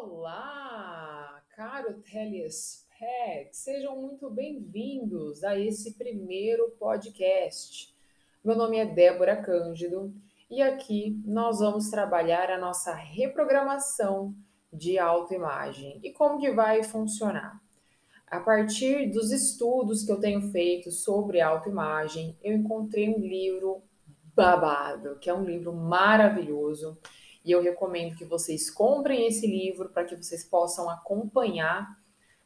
Olá, caro telespec, sejam muito bem-vindos a esse primeiro podcast. Meu nome é Débora Cândido e aqui nós vamos trabalhar a nossa reprogramação de autoimagem. E como que vai funcionar? A partir dos estudos que eu tenho feito sobre autoimagem, eu encontrei um livro babado, que é um livro maravilhoso e eu recomendo que vocês comprem esse livro para que vocês possam acompanhar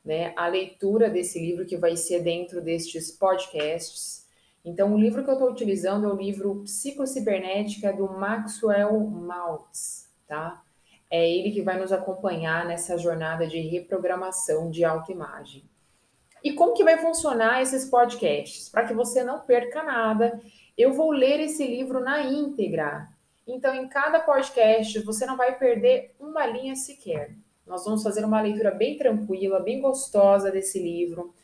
né, a leitura desse livro que vai ser dentro destes podcasts. Então, o livro que eu estou utilizando é o livro Psicocibernética do Maxwell Maltz, tá? É ele que vai nos acompanhar nessa jornada de reprogramação de autoimagem. E como que vai funcionar esses podcasts? Para que você não perca nada, eu vou ler esse livro na íntegra, então, em cada podcast, você não vai perder uma linha sequer. Nós vamos fazer uma leitura bem tranquila, bem gostosa desse livro.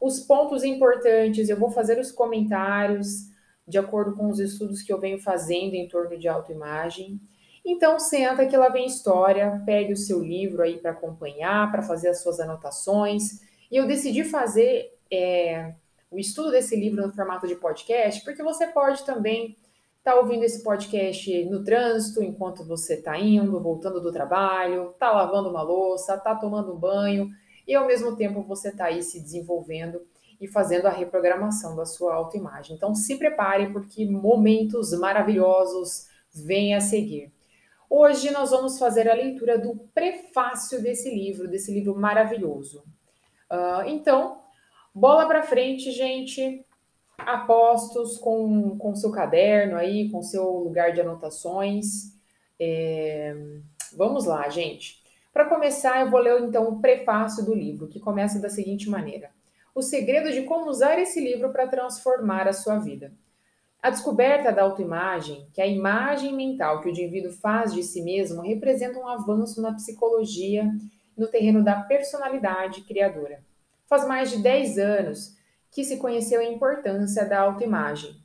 Os pontos importantes, eu vou fazer os comentários de acordo com os estudos que eu venho fazendo em torno de autoimagem. Então, senta que lá vem história, pegue o seu livro aí para acompanhar, para fazer as suas anotações. E eu decidi fazer é, o estudo desse livro no formato de podcast, porque você pode também Está ouvindo esse podcast no trânsito, enquanto você está indo, voltando do trabalho, está lavando uma louça, está tomando um banho, e ao mesmo tempo você está aí se desenvolvendo e fazendo a reprogramação da sua autoimagem. Então se prepare, porque momentos maravilhosos vêm a seguir. Hoje nós vamos fazer a leitura do prefácio desse livro, desse livro maravilhoso. Uh, então, bola para frente, gente apostos com, com seu caderno aí, com seu lugar de anotações. É... Vamos lá, gente. Para começar, eu vou ler então o prefácio do livro, que começa da seguinte maneira: O segredo de como usar esse livro para transformar a sua vida. A descoberta da autoimagem, que é a imagem mental que o indivíduo faz de si mesmo, representa um avanço na psicologia no terreno da personalidade criadora. Faz mais de 10 anos que se conheceu a importância da autoimagem.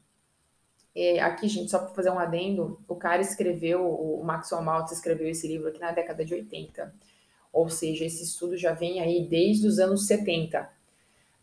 É, aqui, gente, só para fazer um adendo, o cara escreveu, o Maxwell Maltz escreveu esse livro aqui na década de 80. Ou seja, esse estudo já vem aí desde os anos 70.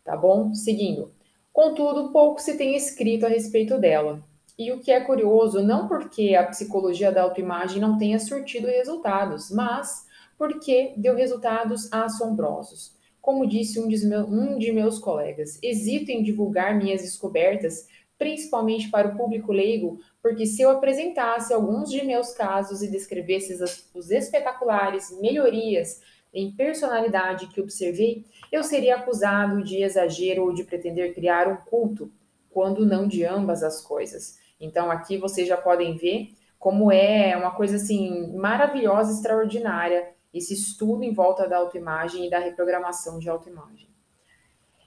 Tá bom? Seguindo. Contudo, pouco se tem escrito a respeito dela. E o que é curioso, não porque a psicologia da autoimagem não tenha surtido resultados, mas porque deu resultados assombrosos. Como disse um meu, um de meus colegas, hesito em divulgar minhas descobertas, principalmente para o público leigo, porque se eu apresentasse alguns de meus casos e descrevesse as, os espetaculares melhorias em personalidade que observei, eu seria acusado de exagero ou de pretender criar um culto, quando não de ambas as coisas. Então aqui vocês já podem ver como é uma coisa assim maravilhosa, extraordinária esse estudo em volta da autoimagem e da reprogramação de autoimagem.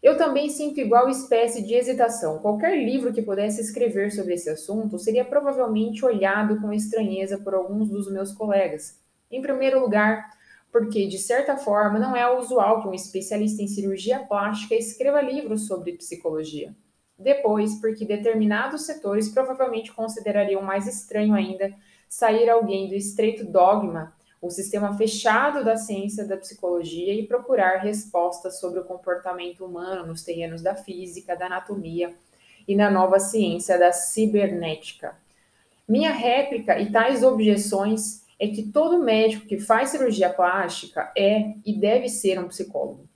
Eu também sinto igual espécie de hesitação. Qualquer livro que pudesse escrever sobre esse assunto seria provavelmente olhado com estranheza por alguns dos meus colegas. Em primeiro lugar, porque, de certa forma, não é usual que um especialista em cirurgia plástica escreva livros sobre psicologia. Depois, porque determinados setores provavelmente considerariam mais estranho ainda sair alguém do estreito dogma o sistema fechado da ciência da psicologia e procurar respostas sobre o comportamento humano nos terrenos da física, da anatomia e na nova ciência da cibernética. Minha réplica e tais objeções é que todo médico que faz cirurgia plástica é e deve ser um psicólogo.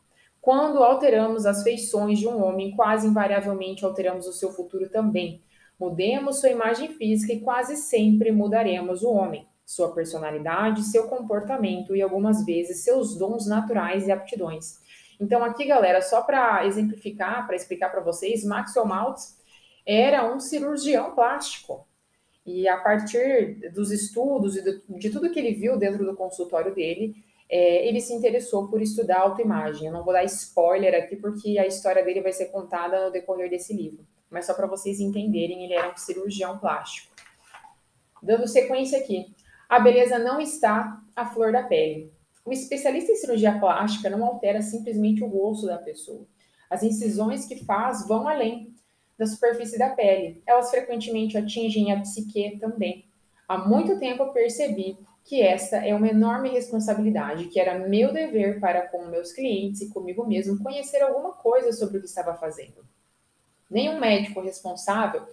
Quando alteramos as feições de um homem, quase invariavelmente alteramos o seu futuro também. Mudemos sua imagem física e quase sempre mudaremos o homem sua personalidade, seu comportamento e algumas vezes seus dons naturais e aptidões. Então aqui, galera, só para exemplificar, para explicar para vocês, Maxwell Maltz era um cirurgião plástico. E a partir dos estudos e de, tudo que ele viu dentro do consultório dele, é, ele se interessou por estudar autoimagem. Eu não vou dar spoiler aqui, porque a história dele vai ser contada no decorrer desse livro. Mas só para vocês entenderem, ele era um cirurgião plástico. Dando sequência aqui. A beleza não está à flor da pele. O especialista em cirurgia plástica não altera simplesmente o rosto da pessoa. As incisões que faz vão além da superfície da pele. Elas frequentemente atingem a psique também. Há muito tempo eu percebi que essa é uma enorme responsabilidade, que era meu dever para com meus clientes e comigo mesmo conhecer alguma coisa sobre o que estava fazendo. Nenhum médico responsável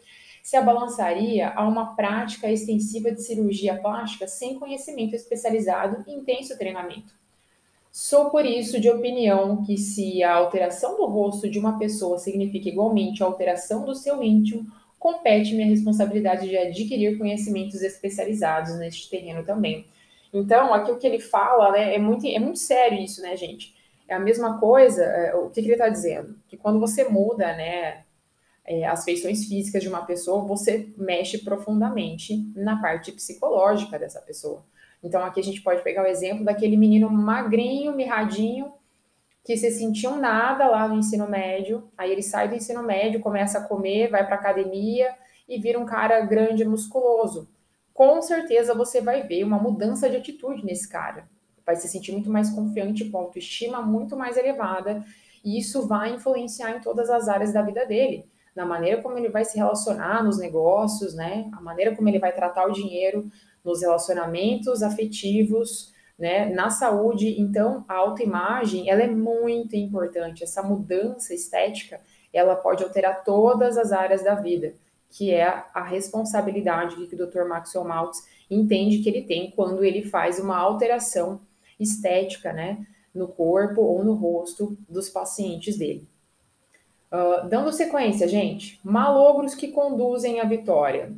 se abalançaria a uma prática extensiva de cirurgia plástica sem conhecimento especializado e intenso treinamento. Sou por isso de opinião que se a alteração do rosto de uma pessoa significa igualmente a alteração do seu íntimo, compete minha responsabilidade de adquirir conhecimentos especializados neste terreno também. Então, aqui o que ele fala, né, é muito, é muito sério isso, né, gente? É a mesma coisa, é, o que, que ele está dizendo? Que quando você muda, né, é, as feições físicas de uma pessoa, você mexe profundamente na parte psicológica dessa pessoa. Então, aqui a gente pode pegar o exemplo daquele menino magrinho, mirradinho, que se sentia um nada lá no ensino médio, aí ele sai do ensino médio, começa a comer, vai para academia e vira um cara grande, musculoso. Com certeza você vai ver uma mudança de atitude nesse cara. Vai se sentir muito mais confiante, com autoestima muito mais elevada, e isso vai influenciar em todas as áreas da vida dele na maneira como ele vai se relacionar nos negócios, né? A maneira como ele vai tratar o dinheiro nos relacionamentos afetivos, né? Na saúde. Então, a autoimagem, ela é muito importante. Essa mudança estética, ela pode alterar todas as áreas da vida, que é a responsabilidade que o Dr. Maxwell Maltz entende que ele tem quando ele faz uma alteração estética, né? No corpo ou no rosto dos pacientes dele. Uh, dando sequência, gente, malogros que conduzem à vitória.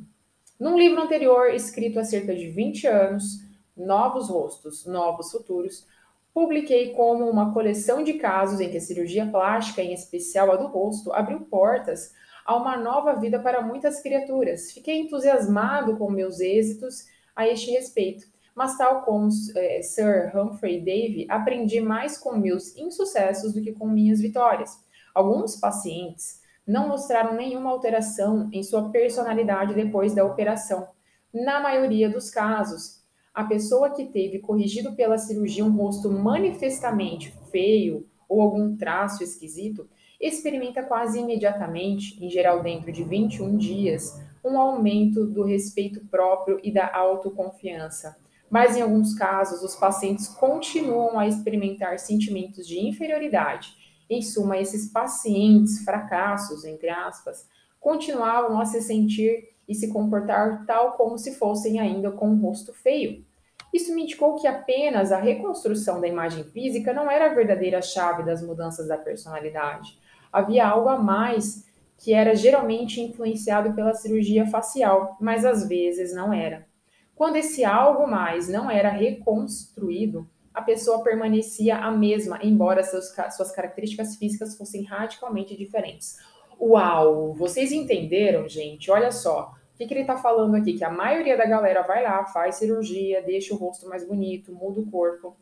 Num livro anterior, escrito há cerca de 20 anos, Novos Rostos, Novos Futuros, publiquei como uma coleção de casos em que a cirurgia plástica, em especial a do rosto, abriu portas a uma nova vida para muitas criaturas. Fiquei entusiasmado com meus êxitos a este respeito, mas tal como eh, Sir Humphrey Davy, aprendi mais com meus insucessos do que com minhas vitórias. Alguns pacientes não mostraram nenhuma alteração em sua personalidade depois da operação. Na maioria dos casos, a pessoa que teve corrigido pela cirurgia um rosto manifestamente feio ou algum traço esquisito experimenta quase imediatamente, em geral dentro de 21 dias, um aumento do respeito próprio e da autoconfiança. Mas em alguns casos, os pacientes continuam a experimentar sentimentos de inferioridade em suma, esses pacientes fracassos, entre aspas, continuavam a se sentir e se comportar tal como se fossem ainda com um rosto feio. Isso me indicou que apenas a reconstrução da imagem física não era a verdadeira chave das mudanças da personalidade. Havia algo a mais que era geralmente influenciado pela cirurgia facial, mas às vezes não era. Quando esse algo mais não era reconstruído, a pessoa permanecia a mesma, embora seus, suas características físicas fossem radicalmente diferentes. Uau! Vocês entenderam, gente? Olha só. O que, que ele está falando aqui? Que a maioria da galera vai lá, faz cirurgia, deixa o rosto mais bonito, muda o corpo.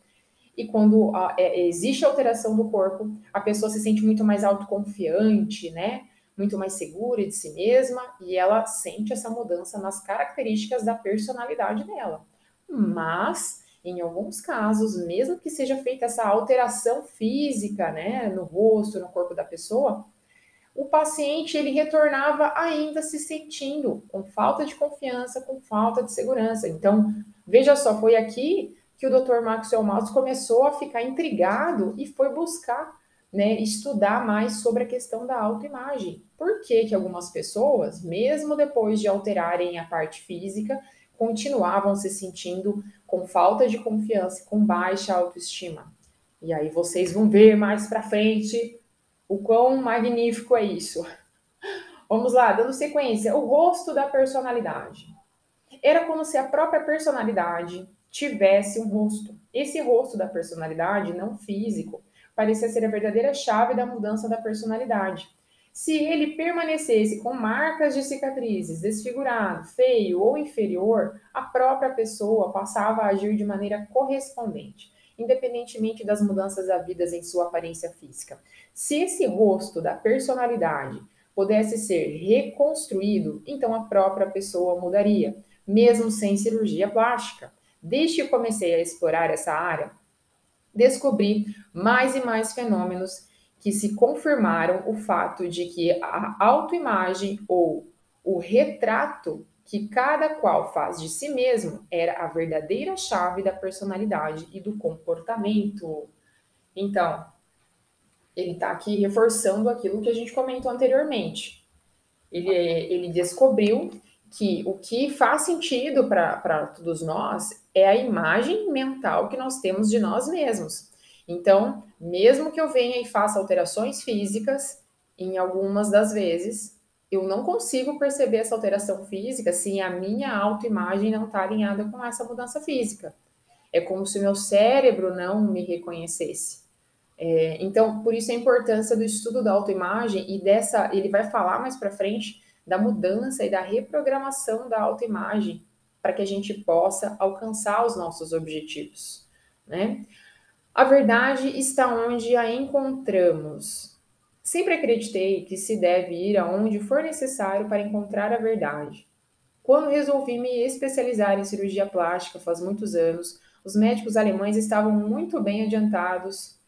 E quando a, é, existe alteração do corpo, a pessoa se sente muito mais autoconfiante, né? Muito mais segura de si mesma e ela sente essa mudança nas características da personalidade dela. Mas em alguns casos, mesmo que seja feita essa alteração física, né, no rosto, no corpo da pessoa, o paciente ele retornava ainda se sentindo com falta de confiança, com falta de segurança. Então, veja só, foi aqui que o Dr. Maxwell Maltz começou a ficar intrigado e foi buscar, né, estudar mais sobre a questão da autoimagem. Por que que algumas pessoas, mesmo depois de alterarem a parte física, continuavam se sentindo com falta de confiança com baixa autoestima. E aí vocês vão ver mais para frente o quão magnífico é isso. Vamos lá, dando sequência, o rosto da personalidade. Era como se a própria personalidade tivesse um rosto. Esse rosto da personalidade, não físico, parecia ser a verdadeira chave da mudança da personalidade. Se ele permanecesse com marcas de cicatrizes, desfigurado, feio ou inferior, a própria pessoa passava a agir de maneira correspondente, independentemente das mudanças havidas em sua aparência física. Se esse rosto da personalidade pudesse ser reconstruído, então a própria pessoa mudaria, mesmo sem cirurgia plástica. Desde que comecei a explorar essa área, descobri mais e mais fenômenos que se confirmaram o fato de que a autoimagem ou o retrato que cada qual faz de si mesmo era a verdadeira chave da personalidade e do comportamento. Então, ele está aqui reforçando aquilo que a gente comentou anteriormente. Ele, ele descobriu que o que faz sentido para todos nós é a imagem mental que nós temos de nós mesmos. Então, mesmo que eu venha e faça alterações físicas, em algumas das vezes, eu não consigo perceber essa alteração física se a minha autoimagem não está alinhada com essa mudança física. É como se o meu cérebro não me reconhecesse. É, então, por isso a importância do estudo da autoimagem e dessa, ele vai falar mais para frente da mudança e da reprogramação da autoimagem para que a gente possa alcançar os nossos objetivos, né? A verdade está onde a encontramos. Sempre acreditei que se deve ir aonde for necessário para encontrar a verdade. Quando resolvi me especializar em cirurgia plástica faz muitos anos, os médicos alemães estavam muito bem adiantados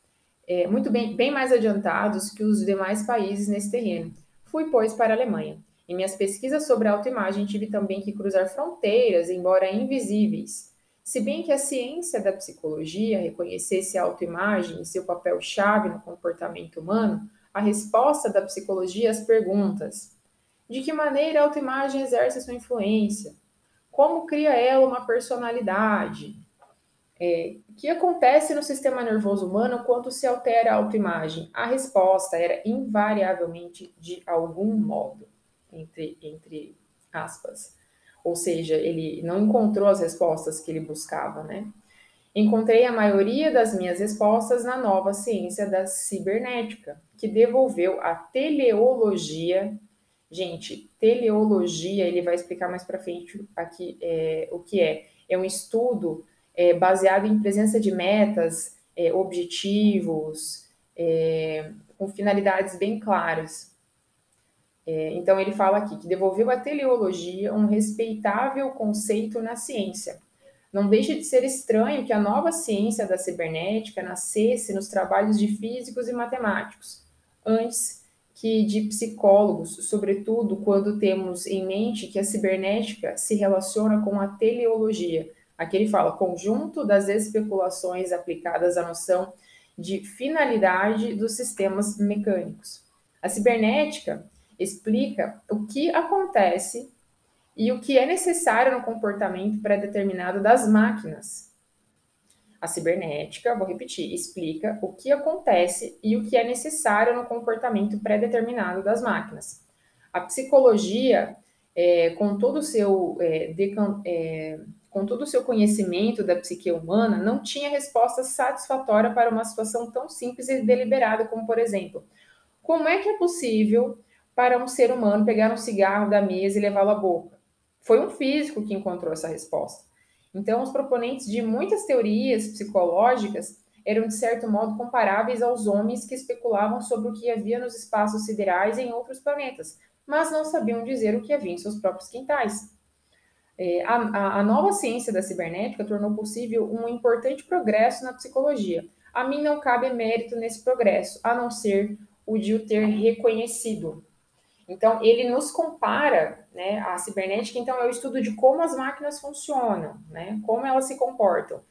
é, muito bem, bem mais adiantados que os demais países nesse terreno. Fui, pois, para a Alemanha. Em minhas pesquisas sobre autoimagem, tive também que cruzar fronteiras, embora invisíveis. Se bem que a ciência da psicologia reconhecesse a autoimagem e seu papel-chave no comportamento humano, a resposta da psicologia às perguntas: de que maneira a autoimagem exerce sua influência? Como cria ela uma personalidade? É, o que acontece no sistema nervoso humano quando se altera a autoimagem? A resposta era invariavelmente de algum modo, entre, entre aspas. Ou seja, ele não encontrou as respostas que ele buscava, né? Encontrei a maioria das minhas respostas na nova ciência da cibernética, que devolveu a teleologia. Gente, teleologia, ele vai explicar mais para frente aqui é, o que é. É um estudo é, baseado em presença de metas, é, objetivos, é, com finalidades bem claras. É, então, ele fala aqui que devolveu à teleologia um respeitável conceito na ciência. Não deixa de ser estranho que a nova ciência da cibernética nascesse nos trabalhos de físicos e matemáticos, antes que de psicólogos, sobretudo quando temos em mente que a cibernética se relaciona com a teleologia, Aqui ele fala conjunto das especulações aplicadas à noção de finalidade dos sistemas mecânicos. A cibernética explica o que acontece e o que é necessário no comportamento pré-determinado das máquinas. A cibernética, vou repetir, explica o que acontece e o que é necessário no comportamento pré-determinado das máquinas. A psicologia, é, com todo o seu é, decan, é, com todo o seu conhecimento da psique humana, não tinha resposta satisfatória para uma situação tão simples e deliberada como, por exemplo, como é que é possível para um ser humano pegar um cigarro da mesa e levá-lo à boca? Foi um físico que encontrou essa resposta. Então, os proponentes de muitas teorias psicológicas eram, de certo modo, comparáveis aos homens que especulavam sobre o que havia nos espaços siderais em outros planetas, mas não sabiam dizer o que havia em seus próprios quintais. É, a, a, nova ciência da cibernética tornou possível um importante progresso na psicologia. A mim não cabe mérito nesse progresso, a não ser o de o ter reconhecido. Então, ele nos compara, né, a cibernética, então, é o estudo de como as máquinas funcionam, né, como elas se comportam.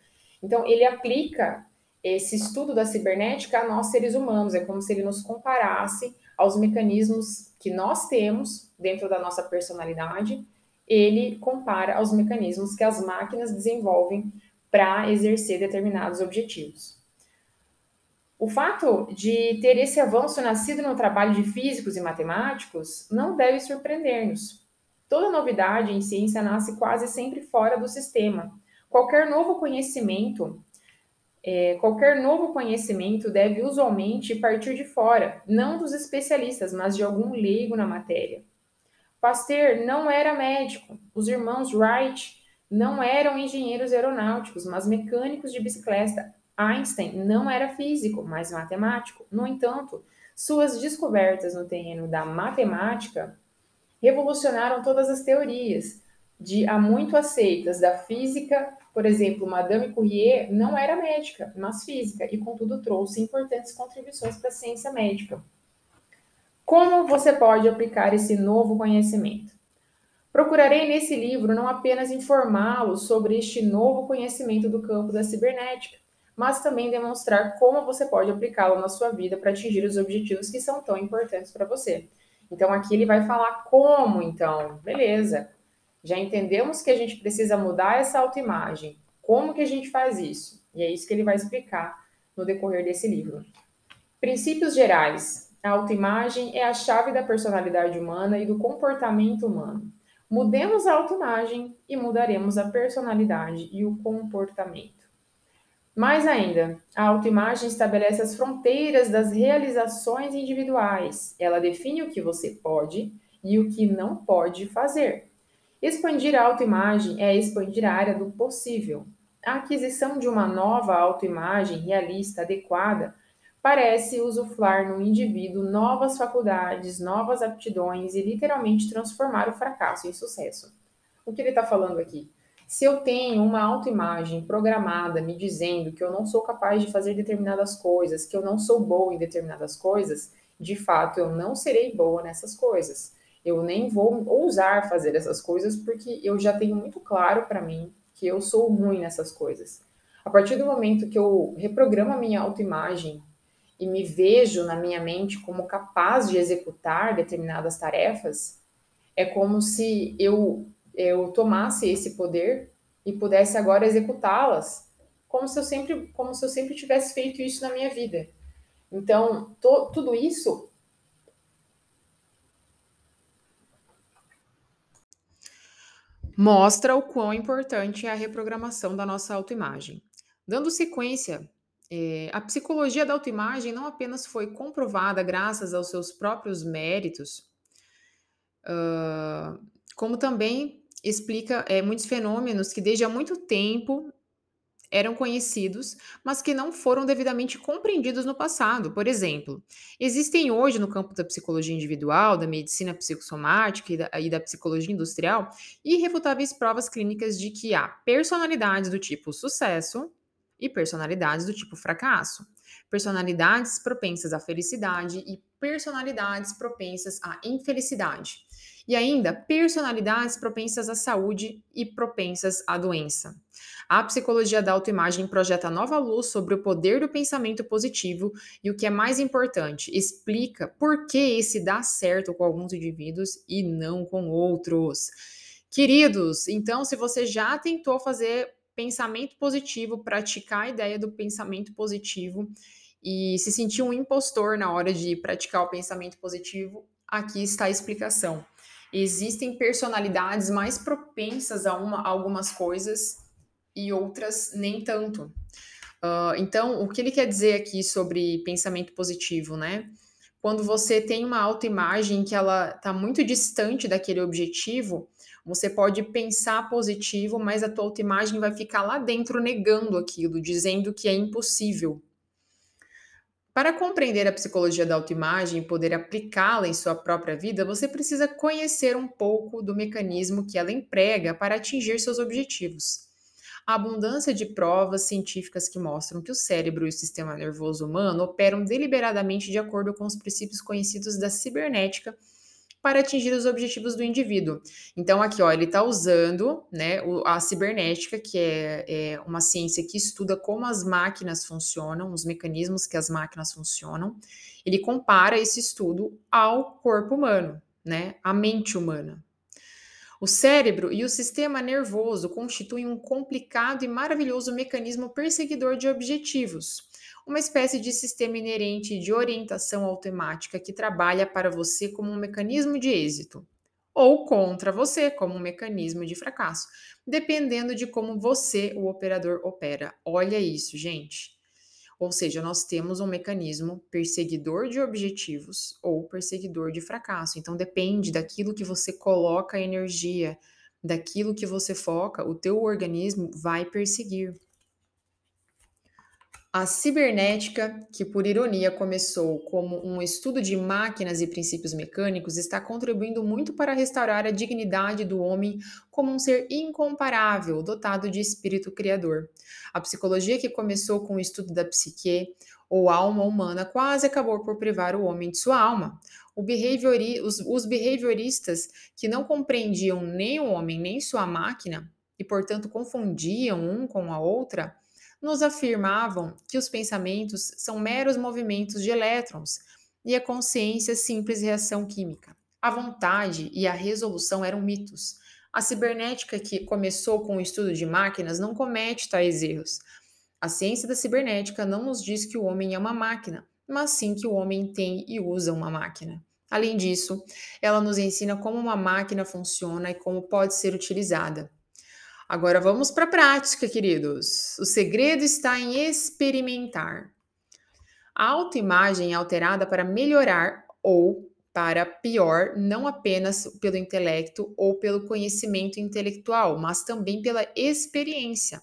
Então, ele aplica esse estudo da cibernética a nós seres humanos, é como se ele nos comparasse aos mecanismos que nós temos dentro da nossa personalidade ele compara aos mecanismos que as máquinas desenvolvem para exercer determinados objetivos. O fato de ter esse avanço nascido no trabalho de físicos e matemáticos não deve surpreender-nos. Toda novidade em ciência nasce quase sempre fora do sistema. Qualquer novo conhecimento, é, qualquer novo conhecimento deve usualmente partir de fora, não dos especialistas, mas de algum leigo na matéria. Pasteur não era médico. Os irmãos Wright não eram engenheiros aeronáuticos, mas mecânicos de bicicleta. Einstein não era físico, mas matemático. No entanto, suas descobertas no terreno da matemática revolucionaram todas as teorias de há muito aceitas da física. Por exemplo, Madame Curie não era médica, mas física, e contudo trouxe importantes contribuições para a ciência médica. Como você pode aplicar esse novo conhecimento? Procurarei nesse livro não apenas informá-lo sobre este novo conhecimento do campo da cibernética, mas também demonstrar como você pode aplicá-lo na sua vida para atingir os objetivos que são tão importantes para você. Então aqui ele vai falar como, então, beleza? Já entendemos que a gente precisa mudar essa autoimagem. Como que a gente faz isso? E é isso que ele vai explicar no decorrer desse livro. Princípios gerais. A autoimagem é a chave da personalidade humana e do comportamento humano. Mudemos a autoimagem e mudaremos a personalidade e o comportamento. Mais ainda, a autoimagem estabelece as fronteiras das realizações individuais. Ela define o que você pode e o que não pode fazer. Expandir a autoimagem é expandir a área do possível. A aquisição de uma nova autoimagem realista adequada parece usufruir no indivíduo novas faculdades, novas aptidões e literalmente transformar o fracasso em sucesso. O que ele está falando aqui? Se eu tenho uma autoimagem programada me dizendo que eu não sou capaz de fazer determinadas coisas, que eu não sou boa em determinadas coisas, de fato eu não serei boa nessas coisas. Eu nem vou ousar fazer essas coisas porque eu já tenho muito claro para mim que eu sou ruim nessas coisas. A partir do momento que eu reprogramo a minha autoimagem e me vejo na minha mente como capaz de executar determinadas tarefas, é como se eu, eu tomasse esse poder e pudesse agora executá-las, como se eu sempre, como se eu sempre tivesse feito isso na minha vida. Então, to, tudo isso mostra o quão importante é a reprogramação da nossa autoimagem. Dando sequência é, a psicologia da autoimagem não apenas foi comprovada graças aos seus próprios méritos, uh, como também explica é, muitos fenômenos que desde há muito tempo eram conhecidos, mas que não foram devidamente compreendidos no passado. Por exemplo, existem hoje no campo da psicologia individual, da medicina psicossomática e da, e da psicologia industrial irrefutáveis provas clínicas de que há personalidades do tipo sucesso, e personalidades do tipo fracasso, personalidades propensas à felicidade e personalidades propensas à infelicidade. E ainda personalidades propensas à saúde e propensas à doença. A psicologia da autoimagem projeta nova luz sobre o poder do pensamento positivo e o que é mais importante, explica por que esse dá certo com alguns indivíduos e não com outros. Queridos, então se você já tentou fazer pensamento positivo, praticar a ideia do pensamento positivo e se sentir um impostor na hora de praticar o pensamento positivo, aqui está a explicação. Existem personalidades mais propensas a, uma, a algumas coisas e outras nem tanto. Uh, então, o que ele quer dizer aqui sobre pensamento positivo, né? Quando você tem uma autoimagem que ela está muito distante daquele objetivo, você pode pensar positivo, mas a tua autoimagem vai ficar lá dentro negando aquilo, dizendo que é impossível. Para compreender a psicologia da autoimagem e poder aplicá-la em sua própria vida, você precisa conhecer um pouco do mecanismo que ela emprega para atingir seus objetivos. A abundância de provas científicas que mostram que o cérebro e o sistema nervoso humano operam deliberadamente de acordo com os princípios conhecidos da cibernética para atingir os objetivos do indivíduo. Então, aqui, ó, ele está usando né, a cibernética, que é, é, uma ciência que estuda como as máquinas funcionam, os mecanismos que as máquinas funcionam. Ele compara esse estudo ao corpo humano, né, à mente humana. O cérebro e o sistema nervoso constituem um complicado e maravilhoso mecanismo perseguidor de objetivos uma espécie de sistema inerente de orientação automática que trabalha para você como um mecanismo de êxito ou contra você como um mecanismo de fracasso, dependendo de como você, o operador, opera. Olha isso, gente. Ou seja, nós temos um mecanismo perseguidor de objetivos ou perseguidor de fracasso. Então depende daquilo que você coloca energia, daquilo que você foca, o teu organismo vai perseguir. A cibernética, que por ironia começou como um estudo de máquinas e princípios mecânicos, está contribuindo muito para restaurar a dignidade do homem como um ser incomparável, dotado de espírito criador. A psicologia, que começou com o estudo da psique ou alma humana, quase acabou por privar o homem de sua alma. Behaviori, os, os behavioristas, que não compreendiam nem o homem nem sua máquina, e portanto confundiam um com a outra, nos afirmavam que os pensamentos são meros movimentos de elétrons e a consciência simples reação química. A vontade e a resolução eram mitos. A cibernética, que começou com o estudo de máquinas, não comete tais erros. A ciência da cibernética não nos diz que o homem é uma máquina, mas sim que o homem tem e usa uma máquina. Além disso, ela nos ensina como uma máquina funciona e como pode ser utilizada. Agora vamos para a prática, queridos. O segredo está em experimentar. A autoimagem é alterada para melhorar ou para pior, não apenas pelo intelecto ou pelo conhecimento intelectual, mas também pela experiência.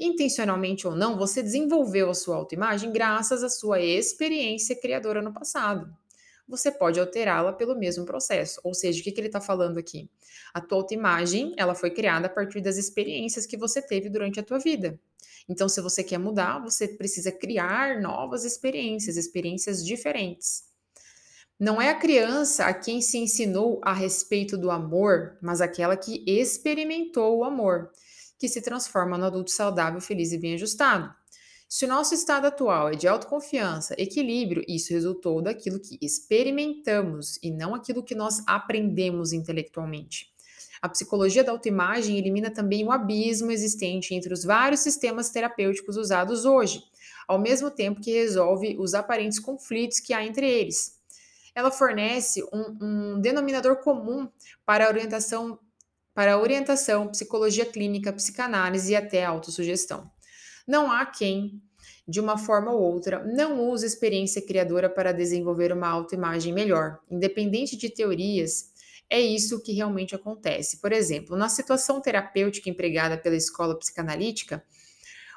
Intencionalmente ou não, você desenvolveu a sua autoimagem graças à sua experiência criadora no passado você pode alterá-la pelo mesmo processo. Ou seja, o que, que ele está falando aqui? A tua autoimagem, ela foi criada a partir das experiências que você teve durante a tua vida. Então, se você quer mudar, você precisa criar novas experiências, experiências diferentes. Não é a criança a quem se ensinou a respeito do amor, mas aquela que experimentou o amor, que se transforma no adulto saudável, feliz e bem ajustado. Se o nosso estado atual é de autoconfiança, equilíbrio, isso resultou daquilo que experimentamos e não aquilo que nós aprendemos intelectualmente. A psicologia da autoimagem elimina também o abismo existente entre os vários sistemas terapêuticos usados hoje, ao mesmo tempo que resolve os aparentes conflitos que há entre eles. Ela fornece um, um denominador comum para a orientação para a orientação, psicologia clínica, psicanálise e até autossugestão. Não há quem, de uma forma ou outra, não use experiência criadora para desenvolver uma autoimagem melhor. Independente de teorias, é isso que realmente acontece. Por exemplo, na situação terapêutica empregada pela escola psicanalítica,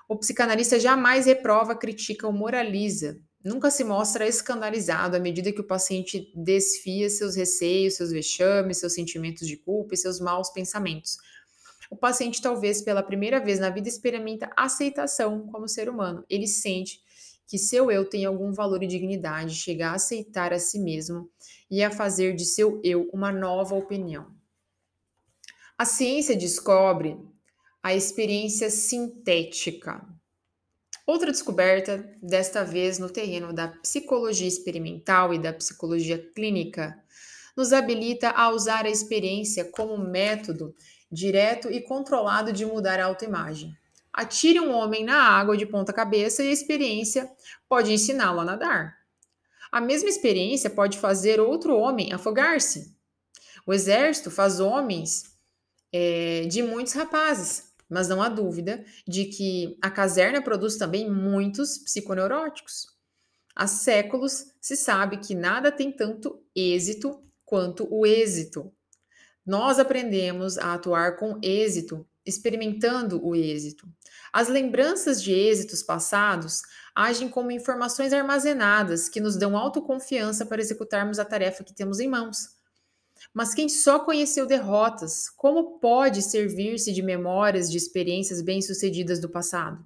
o psicanalista jamais reprova, critica ou moraliza. Nunca se mostra escandalizado à medida que o paciente desfia seus receios, seus vexames, seus sentimentos de culpa e seus maus pensamentos o paciente, talvez pela primeira vez na vida, experimenta aceitação como ser humano. Ele sente que seu eu tem algum valor e dignidade, chega a aceitar a si mesmo e a fazer de seu eu uma nova opinião. A ciência descobre a experiência sintética. Outra descoberta, desta vez no terreno da psicologia experimental e da psicologia clínica, nos habilita a usar a experiência como método direto e controlado de mudar a autoimagem. Atire um homem na água de ponta cabeça e a experiência pode ensiná-lo a nadar. A mesma experiência pode fazer outro homem afogar-se. O exército faz homens é, de muitos rapazes, mas não há dúvida de que a caserna produz também muitos psiconeuróticos. Há séculos se sabe que nada tem tanto êxito quanto o êxito. Nós aprendemos a atuar com êxito, experimentando o êxito. As lembranças de êxitos passados agem como informações armazenadas que nos dão autoconfiança para executarmos a tarefa que temos em mãos. Mas quem só conheceu derrotas, como pode servir-se de memórias de experiências bem-sucedidas do passado?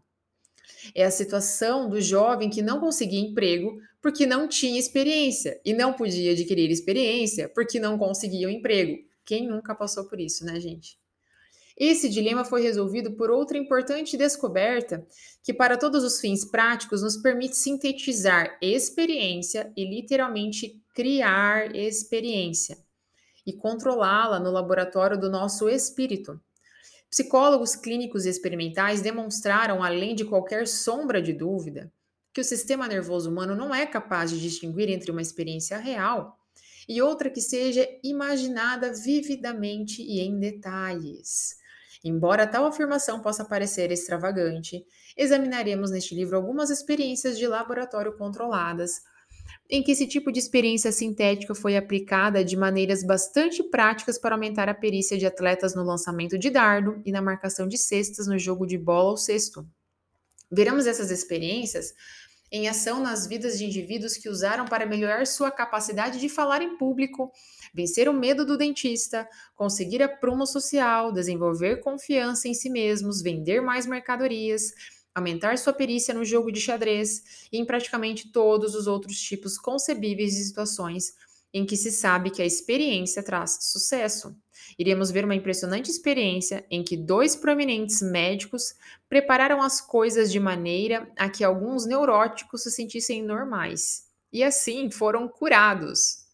É a situação do jovem que não conseguia emprego porque não tinha experiência e não podia adquirir experiência porque não conseguia o um emprego. Quem nunca passou por isso, né, gente? Esse dilema foi resolvido por outra importante descoberta que, para todos os fins práticos, nos permite sintetizar experiência e literalmente criar experiência e controlá-la no laboratório do nosso espírito. Psicólogos clínicos e experimentais demonstraram, além de qualquer sombra de dúvida, que o sistema nervoso humano não é capaz de distinguir entre uma experiência real e outra que seja imaginada vividamente e em detalhes. Embora tal afirmação possa parecer extravagante, examinaremos neste livro algumas experiências de laboratório controladas, em que esse tipo de experiência sintética foi aplicada de maneiras bastante práticas para aumentar a perícia de atletas no lançamento de dardo e na marcação de cestas no jogo de bola ou cesto. Veremos essas experiências em ação nas vidas de indivíduos que usaram para melhorar sua capacidade de falar em público, vencer o medo do dentista, conseguir a promo social, desenvolver confiança em si mesmos, vender mais mercadorias, aumentar sua perícia no jogo de xadrez e em praticamente todos os outros tipos concebíveis de situações em que se sabe que a experiência traz sucesso. Iremos ver uma impressionante experiência em que dois proeminentes médicos prepararam as coisas de maneira a que alguns neuróticos se sentissem normais e assim foram curados.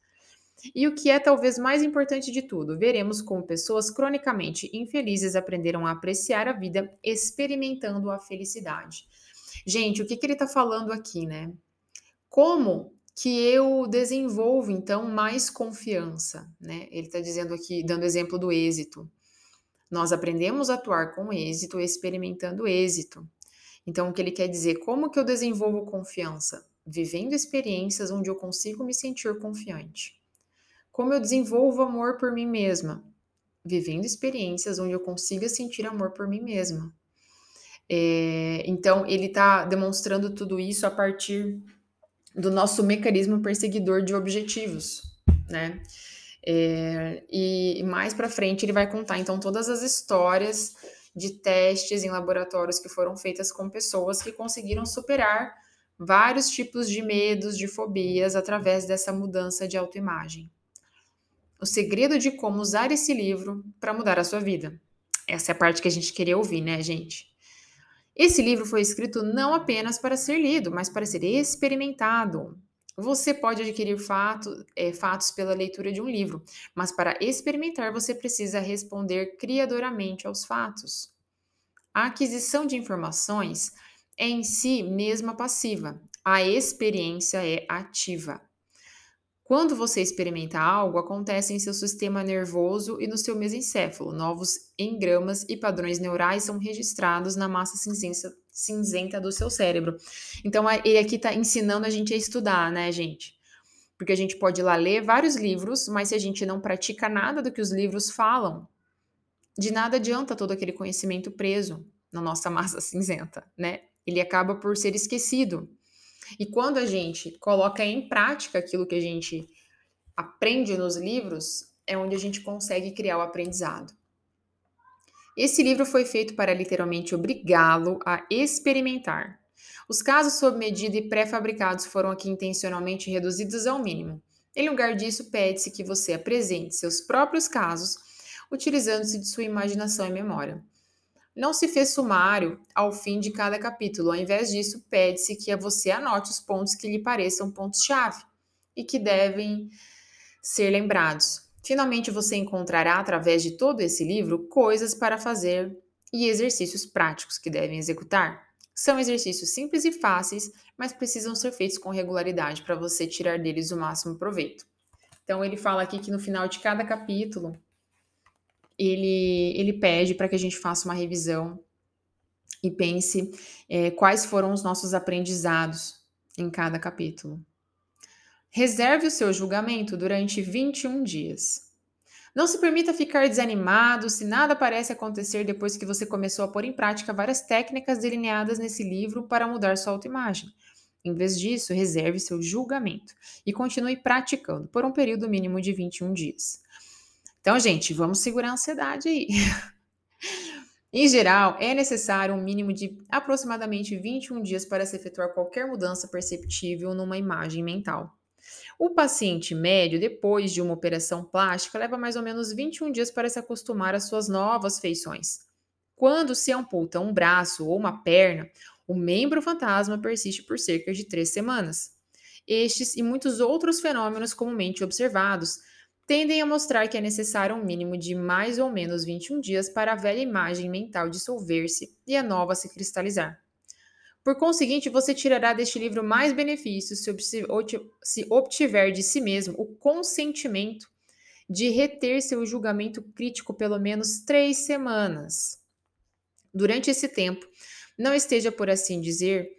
E o que é talvez mais importante de tudo, veremos como pessoas cronicamente infelizes aprenderam a apreciar a vida experimentando a felicidade. Gente, o que, que ele está falando aqui, né? Como que eu desenvolvo então mais confiança, né? Ele está dizendo aqui, dando exemplo do êxito. Nós aprendemos a atuar com êxito experimentando êxito. Então, o que ele quer dizer? Como que eu desenvolvo confiança? Vivendo experiências onde eu consigo me sentir confiante. Como eu desenvolvo amor por mim mesma? Vivendo experiências onde eu consiga sentir amor por mim mesma. É, então, ele está demonstrando tudo isso a partir do nosso mecanismo perseguidor de objetivos, né? É, e mais para frente ele vai contar então todas as histórias de testes em laboratórios que foram feitas com pessoas que conseguiram superar vários tipos de medos, de fobias através dessa mudança de autoimagem o segredo de como usar esse livro para mudar a sua vida. Essa é a parte que a gente queria ouvir, né, gente? Esse livro foi escrito não apenas para ser lido, mas para ser experimentado. Você pode adquirir fato, é, fatos pela leitura de um livro, mas para experimentar você precisa responder criadoramente aos fatos. A aquisição de informações é em si mesma passiva, a experiência é ativa. Quando você experimenta algo, acontece em seu sistema nervoso e no seu mesencéfalo. Novos engramas e padrões neurais são registrados na massa cinzenta, cinzenta do seu cérebro. Então, ele aqui está ensinando a gente a estudar, né, gente? Porque a gente pode ir lá ler vários livros, mas se a gente não pratica nada do que os livros falam, de nada adianta todo aquele conhecimento preso na nossa massa cinzenta, né? Ele acaba por ser esquecido. E quando a gente coloca em prática aquilo que a gente aprende nos livros, é onde a gente consegue criar o aprendizado. Esse livro foi feito para literalmente obrigá-lo a experimentar. Os casos sob medida e pré-fabricados foram aqui intencionalmente reduzidos ao mínimo. Em lugar disso, pede-se que você apresente seus próprios casos, utilizando-se de sua imaginação e memória. Não se fez sumário ao fim de cada capítulo. Ao invés disso, pede-se que você anote os pontos que lhe pareçam pontos-chave e que devem ser lembrados. Finalmente, você encontrará, através de todo esse livro, coisas para fazer e exercícios práticos que devem executar. São exercícios simples e fáceis, mas precisam ser feitos com regularidade para você tirar deles o máximo proveito. Então, ele fala aqui que no final de cada capítulo ele, ele pede para que a gente faça uma revisão e pense é, quais foram os nossos aprendizados em cada capítulo. Reserve o seu julgamento durante 21 dias. Não se permita ficar desanimado se nada parece acontecer depois que você começou a pôr em prática várias técnicas delineadas nesse livro para mudar sua autoimagem. Em vez disso, reserve seu julgamento e continue praticando por um período mínimo de 21 dias. Então, gente, vamos segurar a ansiedade aí. em geral, é necessário um mínimo de aproximadamente 21 dias para se efetuar qualquer mudança perceptível numa imagem mental. O paciente médio, depois de uma operação plástica, leva mais ou menos 21 dias para se acostumar às suas novas feições. Quando se amputa um braço ou uma perna, o membro fantasma persiste por cerca de três semanas. Estes e muitos outros fenômenos comumente observados tendem a mostrar que é necessário um mínimo de mais ou menos 21 dias para a velha imagem mental dissolver-se e a nova se cristalizar. Por conseguinte, você tirará deste livro mais benefícios se obtiver de si mesmo o consentimento de reter seu julgamento crítico pelo menos três semanas. Durante esse tempo, não esteja, por assim dizer,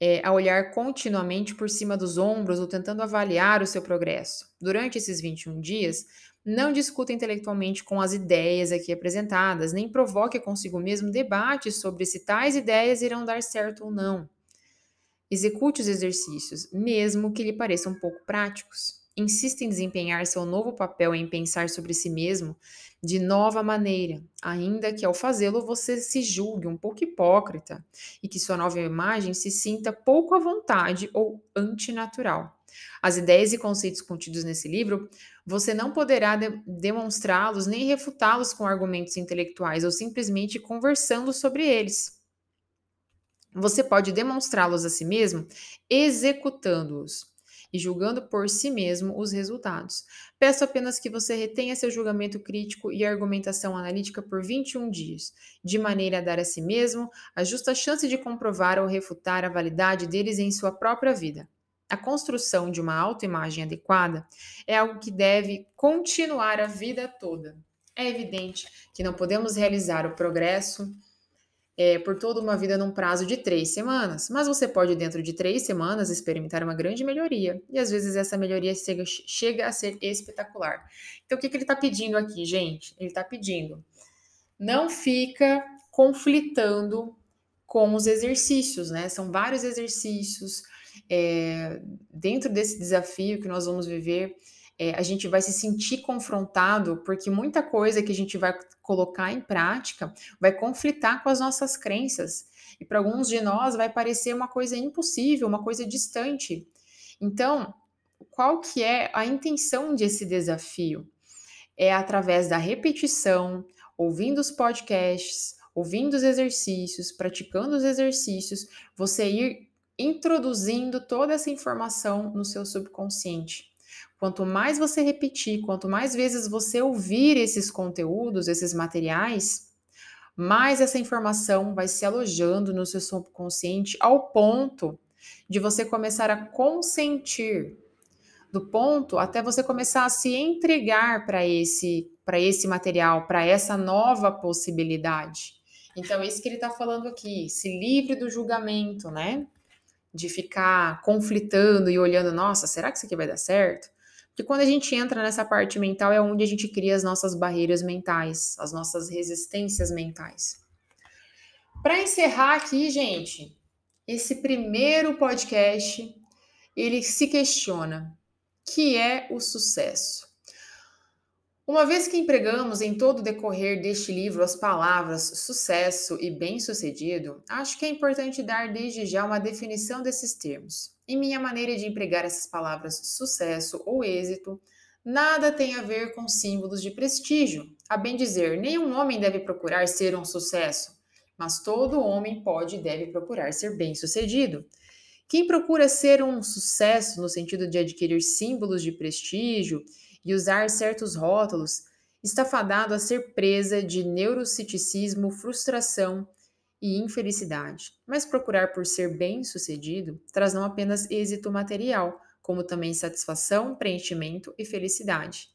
é, a olhar continuamente por cima dos ombros ou tentando avaliar o seu progresso. Durante esses 21 dias, Não discuta intelectualmente com as ideias aqui apresentadas, nem provoque consigo mesmo debates sobre se tais ideias irão dar certo ou não. Execute os exercícios, mesmo que lhe pareçam pouco práticos. Insista em desempenhar seu novo papel em pensar sobre si mesmo de nova maneira, ainda que ao fazê-lo você se julgue um pouco hipócrita e que sua nova imagem se sinta pouco à vontade ou antinatural. As ideias e conceitos contidos nesse livro, você não poderá de demonstrá-los nem refutá-los com argumentos intelectuais ou simplesmente conversando sobre eles. Você pode demonstrá-los a si mesmo executando-os e julgando por si mesmo os resultados. Peço apenas que você retenha seu julgamento crítico e argumentação analítica por 21 dias, de maneira a dar a si mesmo a justa chance de comprovar ou refutar a validade deles em sua própria vida. A construção de uma autoimagem adequada é algo que deve continuar a vida toda. É evidente que não podemos realizar o progresso é, por toda uma vida num prazo de três semanas, mas você pode, dentro de três semanas, experimentar uma grande melhoria. E às vezes essa melhoria chega, chega a ser espetacular. Então, o que, que ele está pedindo aqui, gente? Ele está pedindo: não fica conflitando com os exercícios, né? São vários exercícios. É, dentro desse desafio que nós vamos viver, é, a gente vai se sentir confrontado, porque muita coisa que a gente vai colocar em prática vai conflitar com as nossas crenças. E para alguns de nós vai parecer uma coisa impossível, uma coisa distante. Então, qual que é a intenção desse desafio? É através da repetição, ouvindo os podcasts, ouvindo os exercícios, praticando os exercícios, você ir introduzindo toda essa informação no seu subconsciente. Quanto mais você repetir, quanto mais vezes você ouvir esses conteúdos, esses materiais, mais essa informação vai se alojando no seu subconsciente ao ponto de você começar a consentir, do ponto até você começar a se entregar para esse para esse material, para essa nova possibilidade. Então, isso que ele está falando aqui, se livre do julgamento, né? De ficar conflitando e olhando, nossa, será que isso aqui vai dar certo? Que quando a gente entra nessa parte mental é onde a gente cria as nossas barreiras mentais, as nossas resistências mentais. Para encerrar aqui, gente, esse primeiro podcast, ele se questiona: que é o sucesso? Uma vez que empregamos em todo o decorrer deste livro as palavras sucesso e bem-sucedido, acho que é importante dar desde já uma definição desses termos. Em minha maneira de empregar essas palavras sucesso ou êxito, nada tem a ver com símbolos de prestígio. A bem dizer, nenhum homem deve procurar ser um sucesso, mas todo homem pode e deve procurar ser bem-sucedido. Quem procura ser um sucesso no sentido de adquirir símbolos de prestígio e usar certos rótulos, está fadado a ser presa de neurociticismo, frustração e infelicidade. Mas procurar por ser bem-sucedido traz não apenas êxito material, como também satisfação, preenchimento e felicidade.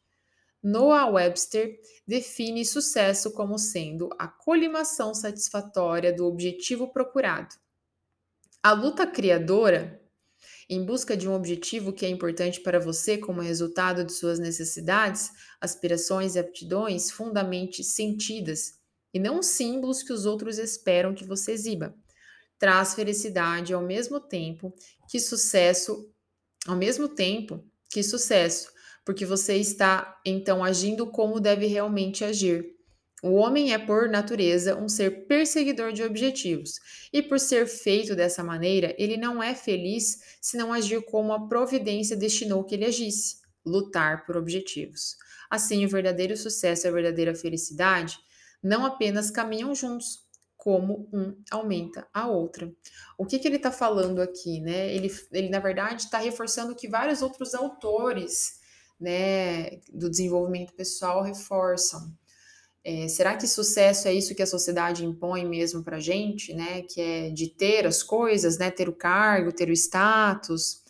Noah Webster define sucesso como sendo a colimação satisfatória do objetivo procurado. A luta criadora em busca de um objetivo que é importante para você como resultado de suas necessidades, aspirações e aptidões fundamente sentidas, e não símbolos que os outros esperam que você exiba. Traz felicidade ao mesmo tempo que sucesso, ao mesmo tempo que sucesso, porque você está então agindo como deve realmente agir o homem é, por natureza, um ser perseguidor de objetivos, e por ser feito dessa maneira, ele não é feliz se não agir como a providência destinou que ele agisse lutar por objetivos. Assim, o verdadeiro sucesso e a verdadeira felicidade não apenas caminham juntos, como um aumenta a outra. O que, que ele está falando aqui? Né? Ele, ele, na verdade, está reforçando que vários outros autores né, do desenvolvimento pessoal reforçam. É, será que sucesso é isso que a sociedade impõe mesmo para gente, né? Que é de ter as coisas, né? Ter o cargo, ter o status.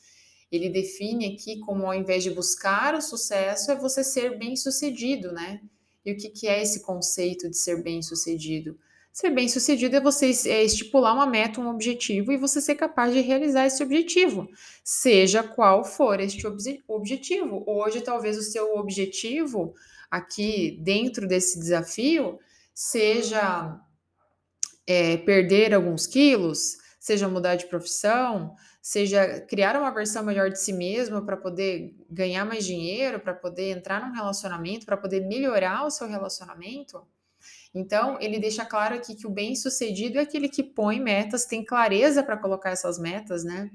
Ele define aqui como ao invés de buscar o sucesso é você ser bem sucedido, né? E o que, que é esse conceito de ser bem sucedido? Ser bem sucedido é você é estipular uma meta, um objetivo e você ser capaz de realizar esse objetivo, seja qual for este ob objetivo. Hoje, talvez o seu objetivo aqui dentro desse desafio seja é, perder alguns quilos, seja mudar de profissão, seja criar uma versão melhor de si mesmo para poder ganhar mais dinheiro, para poder entrar num relacionamento, para poder melhorar o seu relacionamento. Então, ele deixa claro aqui que o bem-sucedido é aquele que põe metas, tem clareza para colocar essas metas, né?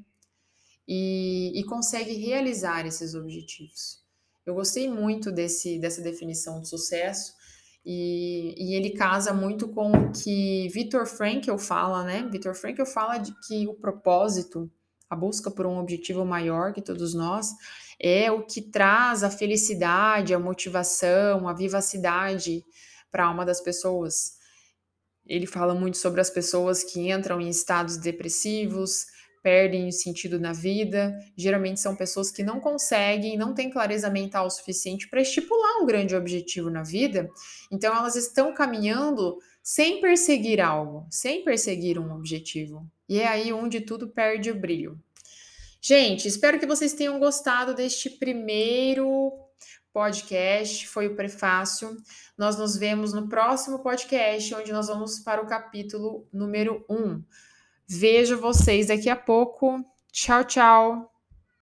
E, e, consegue realizar esses objetivos. Eu gostei muito desse, dessa definição de sucesso e, e ele casa muito com o que Viktor Frankl fala, né? Viktor Frankl fala de que o propósito a busca por um objetivo maior que todos nós, é o que traz a felicidade, a motivação, a vivacidade para a alma das pessoas. Ele fala muito sobre as pessoas que entram em estados depressivos, perdem o sentido na vida. Geralmente são pessoas que não conseguem, não têm clareza mental suficiente para estipular um grande objetivo na vida. Então elas estão caminhando sem perseguir algo, sem perseguir um objetivo. E é aí onde tudo perde o brilho. Gente, espero que vocês tenham gostado deste primeiro podcast, foi o prefácio. Nós nos vemos no próximo podcast, onde nós vamos para o capítulo número 1. Vejo vocês daqui a pouco. Tchau, tchau.